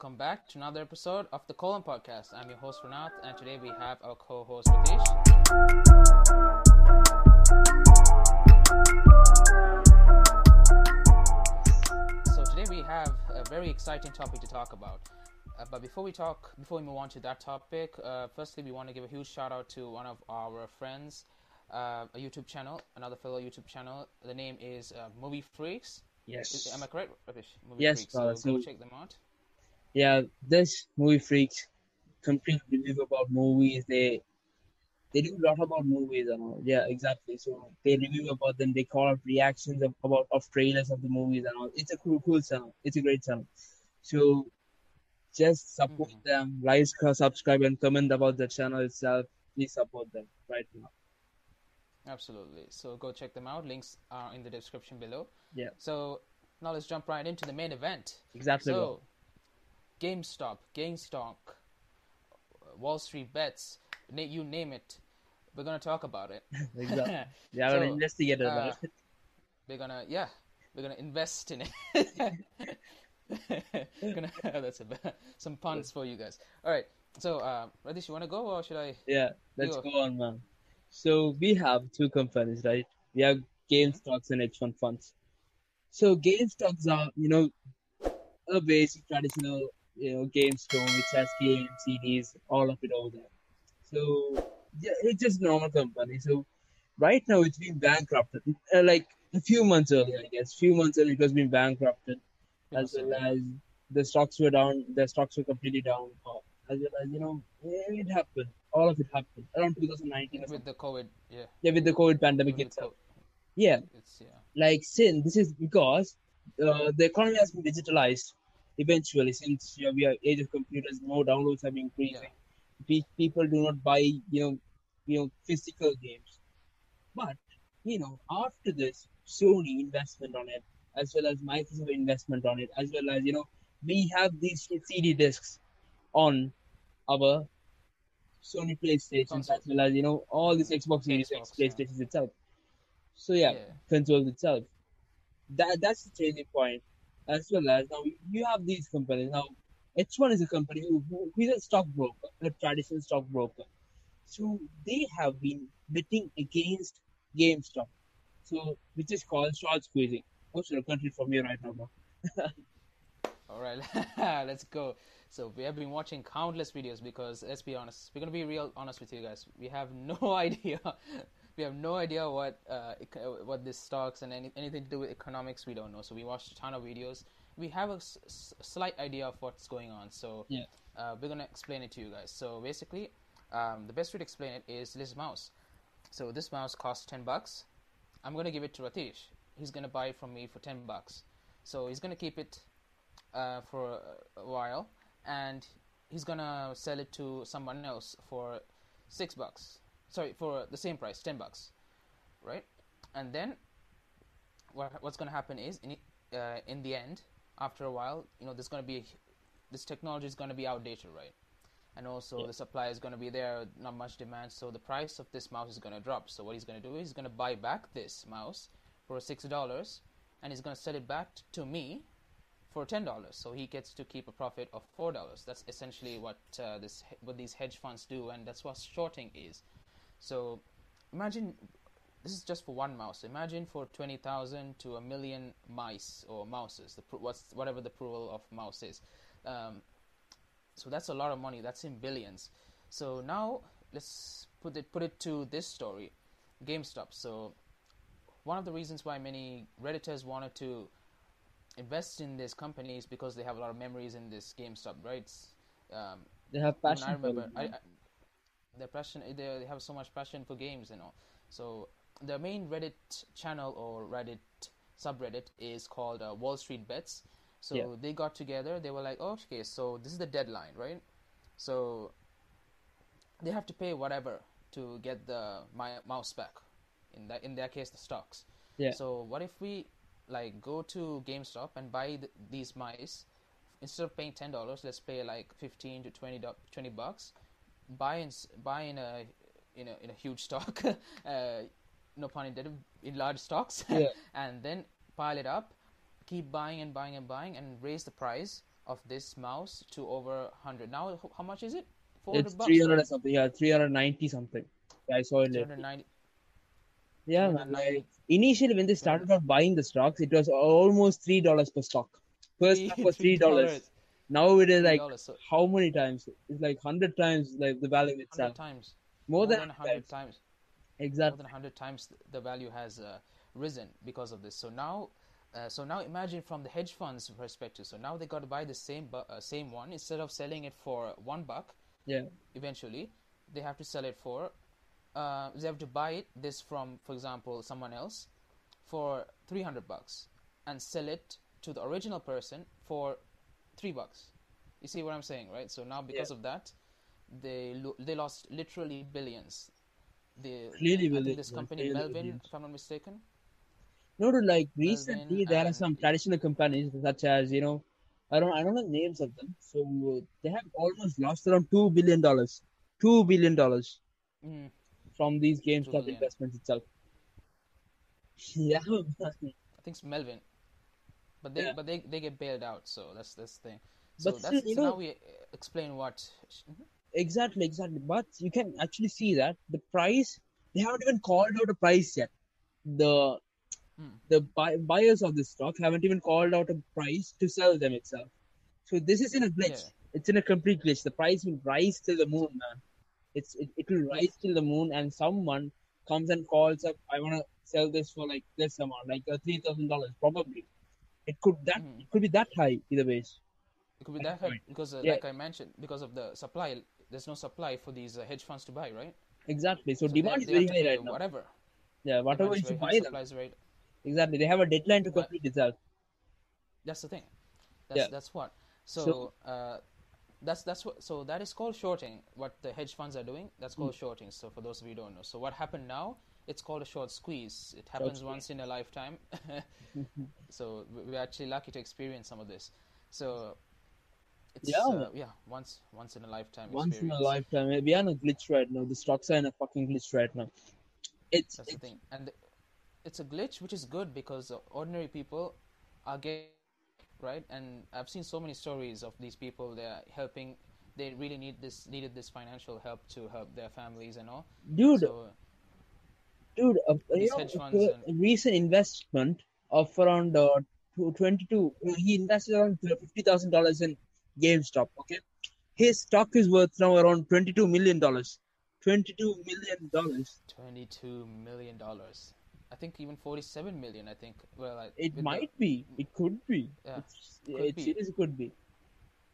welcome back to another episode of the Colon Podcast. I'm your host Renath, and today we have our co-host Ritesh. So today we have a very exciting topic to talk about. Uh, but before we talk, before we move on to that topic, uh, firstly we want to give a huge shout out to one of our friends, uh, a YouTube channel, another fellow YouTube channel. The name is uh, Movie Freaks. Yes. Is- am I correct? Movie Yes, Freaks. So go check them out. Yeah, this movie freaks complete review about movies. They they do a lot about movies and all. Yeah, exactly. So they review about them. They call out reactions of, about of trailers of the movies and all. It's a cool, cool channel. It's a great channel. So just support Mhm. them, like, subscribe, and comment about the channel itself. Please support them right now. Absolutely. So go check them out. Links are in the description below. Yeah. So now let's jump right into the main event. Exactly. So, GameStop, GameStop, Wall Street bets, na- you name it. We're gonna talk about it. exactly. Yeah, So, investigate uh, about it. We're gonna, yeah, we're gonna invest in it. gonna, that's a, some puns for you guys. All right. So, uh, Radish, you wanna go or should I? Yeah, let's You- go on, man. So we have two companies, right? We have GameStocks and hedge fund funds. So GameStocks are, you know, a basic traditional, you know, game store which has games, CDs, all of it over there. So yeah, it's just a normal company. So right now it's been bankrupted. Uh, like a few months earlier, I guess. Few months earlier it was been bankrupted, as well as the stocks were down. The stocks were completely down. As well as you know, it happened. All of it happened around 2019 With the COVID, yeah. Yeah, with the COVID pandemic with itself. co- Yeah, It's yeah. like sin. This is because uh, the economy has been digitalized. Eventually, since you know, we are age of computers, more downloads have been increasing. Pe- people do not buy, you know, you know, physical games. But you know, after this Sony investment on it, as well as Microsoft investment on it, as well as you know, we have these CD discs on our Sony playstation as well as you know, all these Xbox Series Xbox, yeah. PlayStations itself. So yeah, Yeah. consoles itself. That that's the changing point. As well as now you have these companies. Now H1 is a company who, who who is a stockbroker, a traditional stockbroker. So they have been betting against GameStop. So which is called short squeezing. Should I continue from here right now? All right, let's go. So we have been watching countless videos because let's be honest, we're gonna be real honest with you guys. We have no idea. We have no idea what uh, what this stocks and any, anything to do with economics. We don't know. So we watched a ton of videos. We have a s- s- slight idea of what's going on. So Yeah. uh, we're gonna explain it to you guys. So basically, um, the best way to explain it is this mouse. So this mouse costs ten bucks. I'm gonna give it to Ratish. He's gonna buy it from me for ten bucks. So he's gonna keep it uh, for a- a while, and he's gonna sell it to someone else for six bucks. Sorry, for the same price, ten bucks, right? And then what, what's gonna happen is, in uh, in the end, after a while, you know, there's gonna be this technology is gonna be outdated, right? And also Yeah. the supply is gonna be there, not much demand, so the price of this mouse is gonna drop. So what he's gonna do is he's gonna buy back this mouse for six dollars, and he's gonna sell it back to me for ten dollars. So he gets to keep a profit of four dollars. That's essentially what uh, this what these hedge funds do, and that's what shorting is. So imagine this is just for one mouse. Imagine for twenty thousand to a million mice or mouses. The what's whatever the plural of mouse is. Um, so that's a lot of money. That's in billions. So now let's put it put it to this story, GameStop. So one of the reasons why many redditors wanted to invest in this company is because they have a lot of memories in this GameStop, right? Um, They have passion I for remember. I. I, their passion, they, they have so much passion for games and all. So the main Reddit channel or Reddit subreddit is called uh, Wall Street Bets. So Yeah. they got together. They were like, oh, okay, so this is the deadline, right? So they have to pay whatever to get the my mouse back. In that, in their case, the stocks. Yeah. So what if we like go to GameStop and buy th- these mice instead of paying ten dollars? Let's pay like fifteen to 20, do- 20 bucks. Buy in s- buy in a in a in a huge stock. uh, no pun intended. In large stocks. Yeah. and then pile it up. Keep buying and buying and buying and raise the price of this mouse to over 100. Now, how much is it? 400 It's bucks. 300 something. Yeah, 390 something. Yeah, I saw it. 390. Yeah, man. Like, initially, when they started out buying the stocks, it was almost three dollars per stock. First stock was three dollars. Now it is like so how many times? It's like hundred times like the value 100 itself. times. More than 100 100 times. times. More Exactly. than 100 times the value has uh, risen because of this. So now, uh, so now imagine from the hedge funds perspective. So now they got to buy the same bu- uh, same one instead of selling it for one buck. Yeah. Eventually, they have to sell it for. Uh, they have to buy it this from, for example, someone else for 300 bucks and sell it to the original person for three bucks. You see what I'm saying, right? So now because of that, they lo- they lost literally billions. The Clearly I billions, think this company Melvin, billions. if I'm not mistaken. No, no, like Melvin recently there are some traditional companies such as you know, I don't I don't know the names of them. So they have almost lost around two billion dollars, two billion dollars Mm, from these GameStop investments itself. Yeah. I think it's Melvin, but they Yeah. but they, they get bailed out. So that's this thing. So But that's still, you so know- now we explain what. Mhm. exactly, exactly. But you can actually see that the price they haven't even called out a price yet. The Hmm. the buy, buyers of this stock haven't even called out a price to sell them itself. So this is in a glitch. Yeah. It's in a complete glitch. The price will rise till the moon, man. It's it, it will rise till the moon, and someone comes and calls up. I want to sell this for like this amount, like uh, three thousand dollars, probably. It could that Mhm. it could be that high either ways. It could be that high because, uh, Yeah. like I mentioned, because of the supply. There's no supply for these uh, hedge funds to buy, right? Exactly. So, So demand they, is they very high right now. Whatever. Yeah, whatever you buy them. very. Exactly. They have a deadline to But- complete itself. That's the thing. That's Yeah. that's what. So, So- uh, that's that's what. So that is called shorting. What the hedge funds are doing, that's called Mm. shorting. So for those of you who don't know, so what happened now? It's called a short squeeze. It happens once in a lifetime. so we- we're actually lucky to experience some of this. So it's Yeah. uh, yeah, once once in a lifetime. Once in a lifetime. We are in a glitch right now. The stocks are in a fucking glitch right now. It's, That's the thing, and it's a glitch, which is good because ordinary people are getting right. And I've seen so many stories of these people. They're helping. They really need this, needed this financial help to help their families and all. dude, So dude. Uh, you know, a- funds a and- recent investment of around uh, 22. uh, He invested around fifty thousand dollars in GameStop. Okay, his stock is worth now around 22 million dollars. 22 million dollars. twenty-two million dollars. I think even forty-seven million. I think. Well, I, It with the- might be. It could be. Yeah, It's, could it be. seriously could be. He,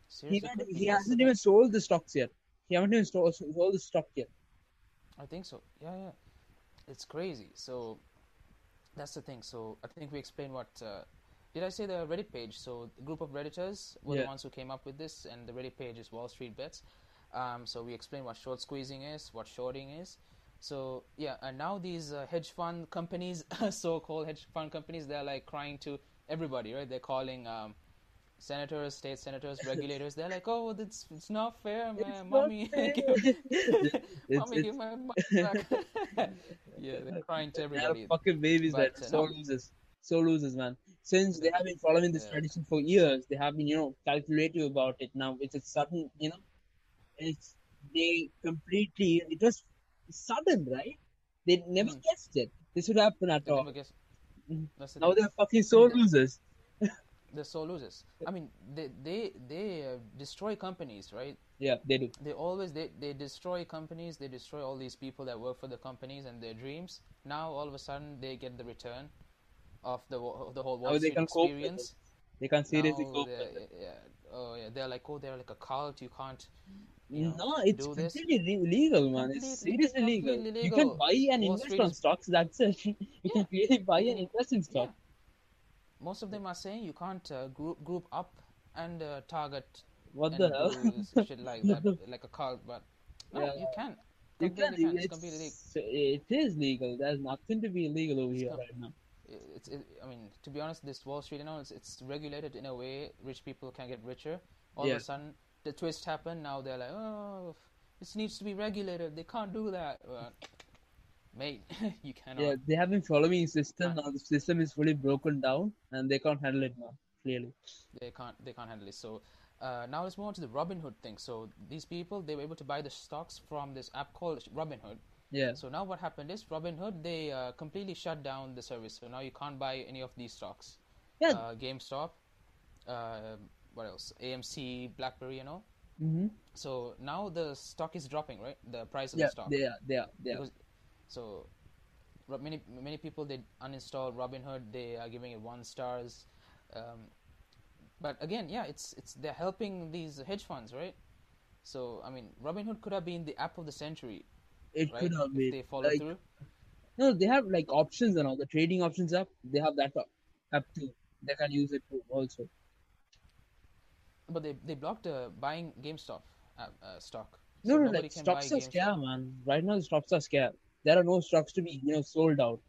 seriously not, could he the hasn't even sold the stocks yet. He haven't even sold, sold the stock yet. I think so. Yeah, yeah. It's crazy. So that's the thing. So I think we explained what. Uh, did I say the Reddit page? So the group of redditors were Yeah. the ones who came up with this, and the Reddit page is Wall Street Bets. Um, so we explained what short squeezing is, what shorting is. So yeah, and now these uh, hedge fund companies, so-called hedge fund companies, they're like crying to everybody, right? They're calling um, senators, state senators, regulators. They're like, "Oh, it's it's not fair, man, It's mommy, fair." give, It's- mommy, give my money back." yeah, they're crying to everybody. fucking babies, But, man. uh, So no. losers. So losers, man. Since they have been following this Yeah. tradition for years, they have been, you know, calculative about it. Now it's a sudden, you know, it's they completely. It was sudden, right? They never Mm. guessed it. This would happen at They all. Mhm. Now they're fucking so Yeah. losers. They're so losers. I mean, they they they uh, destroy companies, right? Yeah, they do. They always they, they destroy companies. They destroy all these people that work for the companies and their dreams. Now all of a sudden they get the return of the of the whole Wall Street can experience. They can't seriously Now cope they're- yeah, oh yeah, they're like oh they're like a cult. You can't. you know, No, it's this. completely re- legal, man. It's seriously legal. You can buy and Wall invest Street on stocks. That's it. You can Yeah. really buy and invest in Yeah. Most of them are saying you can't uh, group group up and uh, target What the hell? shit like that, like a cult. But no, Yeah. you can. You can. can. It's. It's, it is legal. There's nothing to be illegal over It's here com- right now. it's it, I mean to be honest this Wall Street you know it's, it's regulated in a way rich people can get richer all Yeah. of a sudden the twist happened now they're like oh this needs to be regulated they can't do that uh, mate you cannot Yeah, they have been following system. Now the system is fully broken down, and they can't handle it now. Clearly. they can't they can't handle it so uh, now let's move on to the Robinhood thing. So these people they were able to buy the stocks from this app called Robinhood. Yeah. So now what happened is Robinhood they uh, completely shut down the service. So now you can't buy any of these stocks. Yeah. Uh, GameStop, uh, what else? AMC, BlackBerry, you know. Mm-hmm. So now the stock is dropping, right? The price of Yeah. the stock. They are. They are. They are. Because, so many many people they uninstall Robinhood. They are giving it one stars. Um, but again, yeah, it's it's they're helping these hedge funds, right? So I mean, Robinhood could have been the app of the century, It right? could have if been. they follow like, through. No, they have like options and all the trading options app. They have that up, app too. They can use it too also. But they they blocked uh, buying GameStop uh, uh, stock. No, So no, nobody like stocks are scare, man. Right now, the stocks are scare. There are no stocks to be, you know, sold out.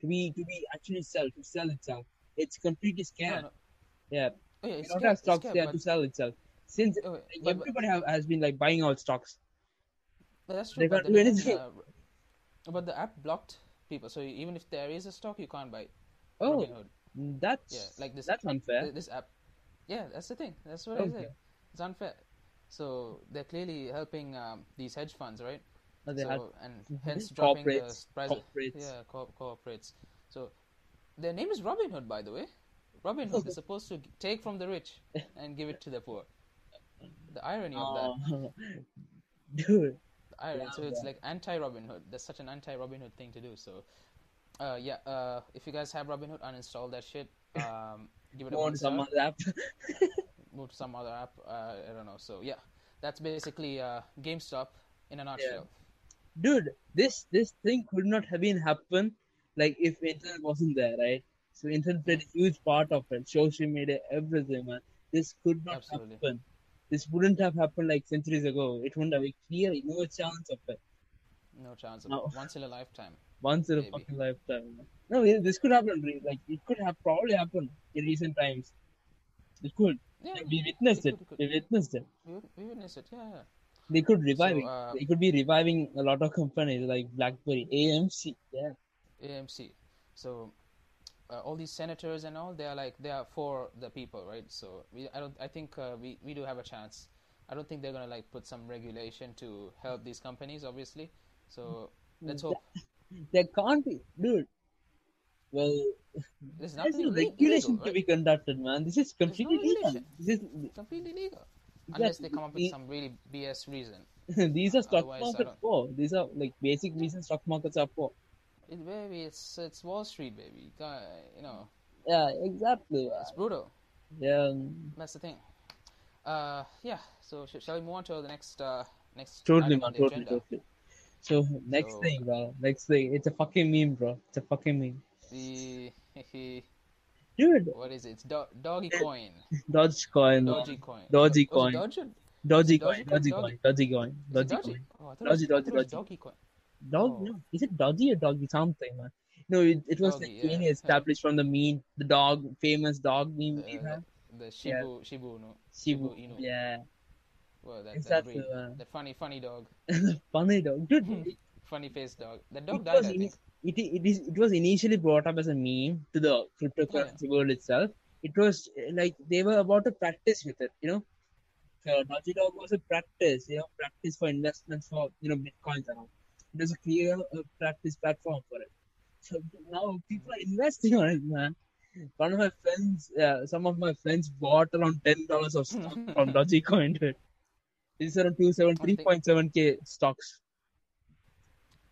To be, to be actually sell, to sell itself. It's completely No, no. Yeah, Oh, yeah, you don't have stocks scare, there but, to sell itself. Since oh, like, but- but- everybody have, has been like buying out stocks. but that's true. they but can't do anything. uh, but the app blocked people. So even if there is a stock, you can't buy. Oh, that's Yeah, like this. that's unfair. this app yeah that's the thing that's what i Okay. said it's unfair so they're clearly helping um, these hedge funds right No, they so and hence dropping the price corporates. yeah co- corporates so their name is robin hood by the way robin hood is supposed to take from the rich and give it to the poor the irony of that Oh, dude. the irony yeah, so it's yeah. like anti robin hood that's such an anti robin hood thing to do so uh, yeah uh, if you guys have robin hood uninstall that shit um, give it a Go one on to some other app. move to some other app. Uh, I don't know. So yeah, that's basically uh, GameStop in a nutshell. Dude this this thing could not have been happen like if internet wasn't there right so internet played a huge part of it social media everything man this could not Absolutely. happen this wouldn't have happened like centuries ago it wouldn't have been clearly no chance of it No chance of No. it. Once in a lifetime. once in a fucking lifetime man. no this could happen like it could have probably happened in recent times it could Yeah, Like, we witnessed it it, could, we witnessed it we, we witnessed it. Yeah, yeah. They could revive So, it uh, they could be reviving a lot of companies like blackberry amc yeah AMC. So uh, all these senators and all, they are like they are for the people, right? So we, I don't, I think uh, we we do have a chance. I don't think they're gonna like put some regulation to help these companies, obviously. So let's hope. There can't be, dude. Well, There's there's nothing no ille- regulation illegal, to be conducted, man. This is completely legal. This is Completely legal, unless they come up with some really BS reason. these are stock Otherwise, markets for. These are like basic reasons stock markets are for. It, baby, it's it's Wall Street, baby. You know, Yeah, exactly. it's brutal. Yeah, That's the thing. Uh, yeah. So sh- shall we move on to the next uh next totally, man. Totally, agenda? totally. So next So- thing, bro. Next thing. It's a fucking meme, bro. It's a fucking meme, The dude. what is it? It's do- doggy coin, Dogecoin, man. dodgy coin, Dodgy coin. Dodge Dodgy coin, dodgy coin, dodgy coin, dodgy coin. Oh, I thought it was, Dodgy, dodgy, it dodgy. doggy coin. Dog, Oh. no. Is it dodgy or doggy something, man? No, it, it was Doggy, like yeah. established from the meme, the dog, famous dog meme. Uh, have. the Shibu Shibu no Shibu, Inu. yeah. Well, that, that, Exactly, breed, man. that funny funny dog, Funny dog, dude. funny faced dog. That dog died, I think. It, it is it was initially brought up as a meme to the cryptocurrency world itself. It was uh, like they were about to practice with it, you know. So Dodgy Dog was a practice, you know, practice for investments for you know bitcoins and all. It was a clear uh, practice platform for it. So now people are investing on it, man. One of my friends, uh, some of my friends bought around ten dollars of stock from Dodgy Coin. Dude. This is around two seven three point seven k stocks.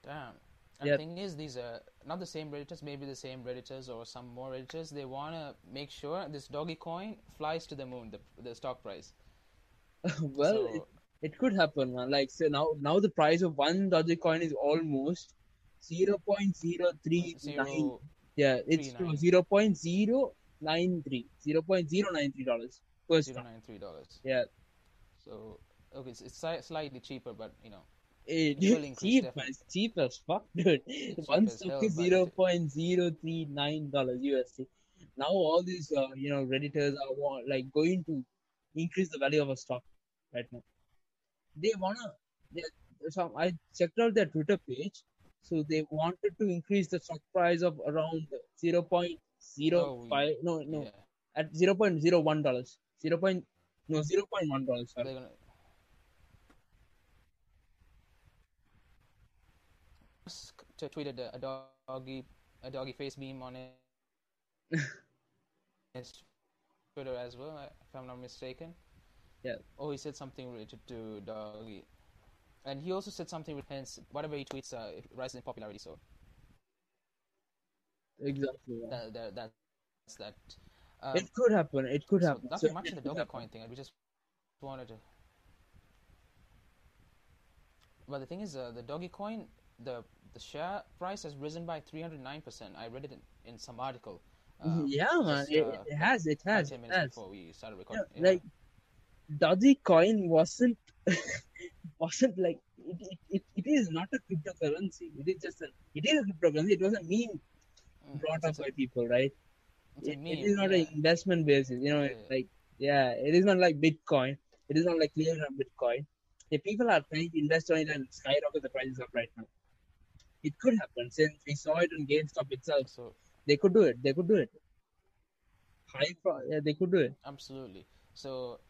Damn. And Yeah. the thing is, these are not the same redditors, maybe the same redditors or some more redditors. They want to make sure this doggy coin flies to the moon, the, the stock price. well, So- it, it could happen, man. Like so now, now the price of one doggy coin is almost zero point three nine. Zero, Yeah, it's zero point zero nine three, zero point zero nine three dollars zero nine three dollars. Yeah, So okay, it's, it's slightly cheaper, but you know, it, It cheap. It's cheap as fuck, dude. cheap One stock is zero point zero three nine dollars USD. Now all these, uh, you know, redditors are wa- like going to increase the value of a stock right now. They wanna. They, some I checked out their Twitter page, so they wanted to increase the stock price of around zero point zero Oh, five. No, no, yeah. at zero point zero one dollars. Zero point No, zero point one dollars. Sorry. They're gonna. To tweeted a, a doggy a doggy face beam on it. his Twitter as well, if I'm not mistaken. Yeah. Oh, he said something related to doggy, and he also said something. With hence, whatever he tweets, uh, it rises in popularity. So Exactly. yeah. that, that that's that. Um, It could happen. It could so happen. nothing So much in the happen. Dogecoin thing. We just wanted to. But the thing is, uh, the Dogecoin, the the share price has risen by 309 percent. I read it in, in some article. um, yeah, man. just, It, uh, it has. It has. ten It minutes has. before we started recording. Yeah. like Dogecoin wasn't wasn't like it, it, it, it is not a cryptocurrency. It is just a it is a cryptocurrency. It was a meme Mm, brought up a, by people, right? It, meme. it is not yeah. an investment basis. You know, Yeah. it's like yeah, it is not like Bitcoin. It is not like clear on Bitcoin. The people are trying to invest on it and skyrocket the prices up right now. It could happen since we saw it on GameStop itself. So They could do it. They could do it. High, yeah, they could do it. absolutely. So.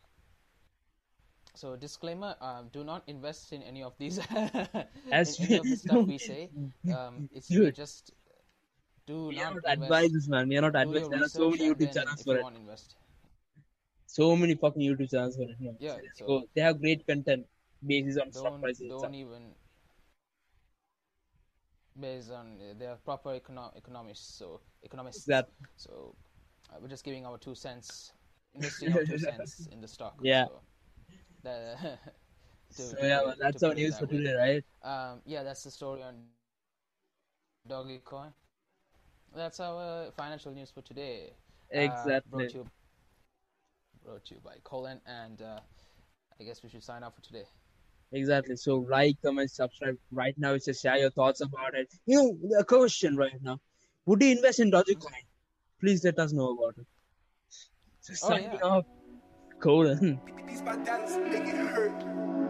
So disclaimer: um, Do not invest in any of these. As in any of the stuff we say. Um, it's Dude. just do We not not advisors, man. We are not advisors. There are so many YouTube channels for it. invest. So many fucking YouTube channels for it. Yeah, So so they have great content based on stock prices. don't stuff. even based on uh, they are proper econo- economists so economists That so uh, we're just giving our two cents investing our two cents in the stock Yeah. so that, to, so yeah, man, that's our news for that way. today, right? um yeah that's the story on Dogecoin that's our financial news for today uh, Exactly. brought to you brought to you by Colin and uh, I guess we should sign off for today Exactly. So like, comment, subscribe. Right now, it's just share your thoughts about it. You know, a question right now: Would you invest in Dogecoin? Please let us know about it. So Oh, signing yeah. off, Colin.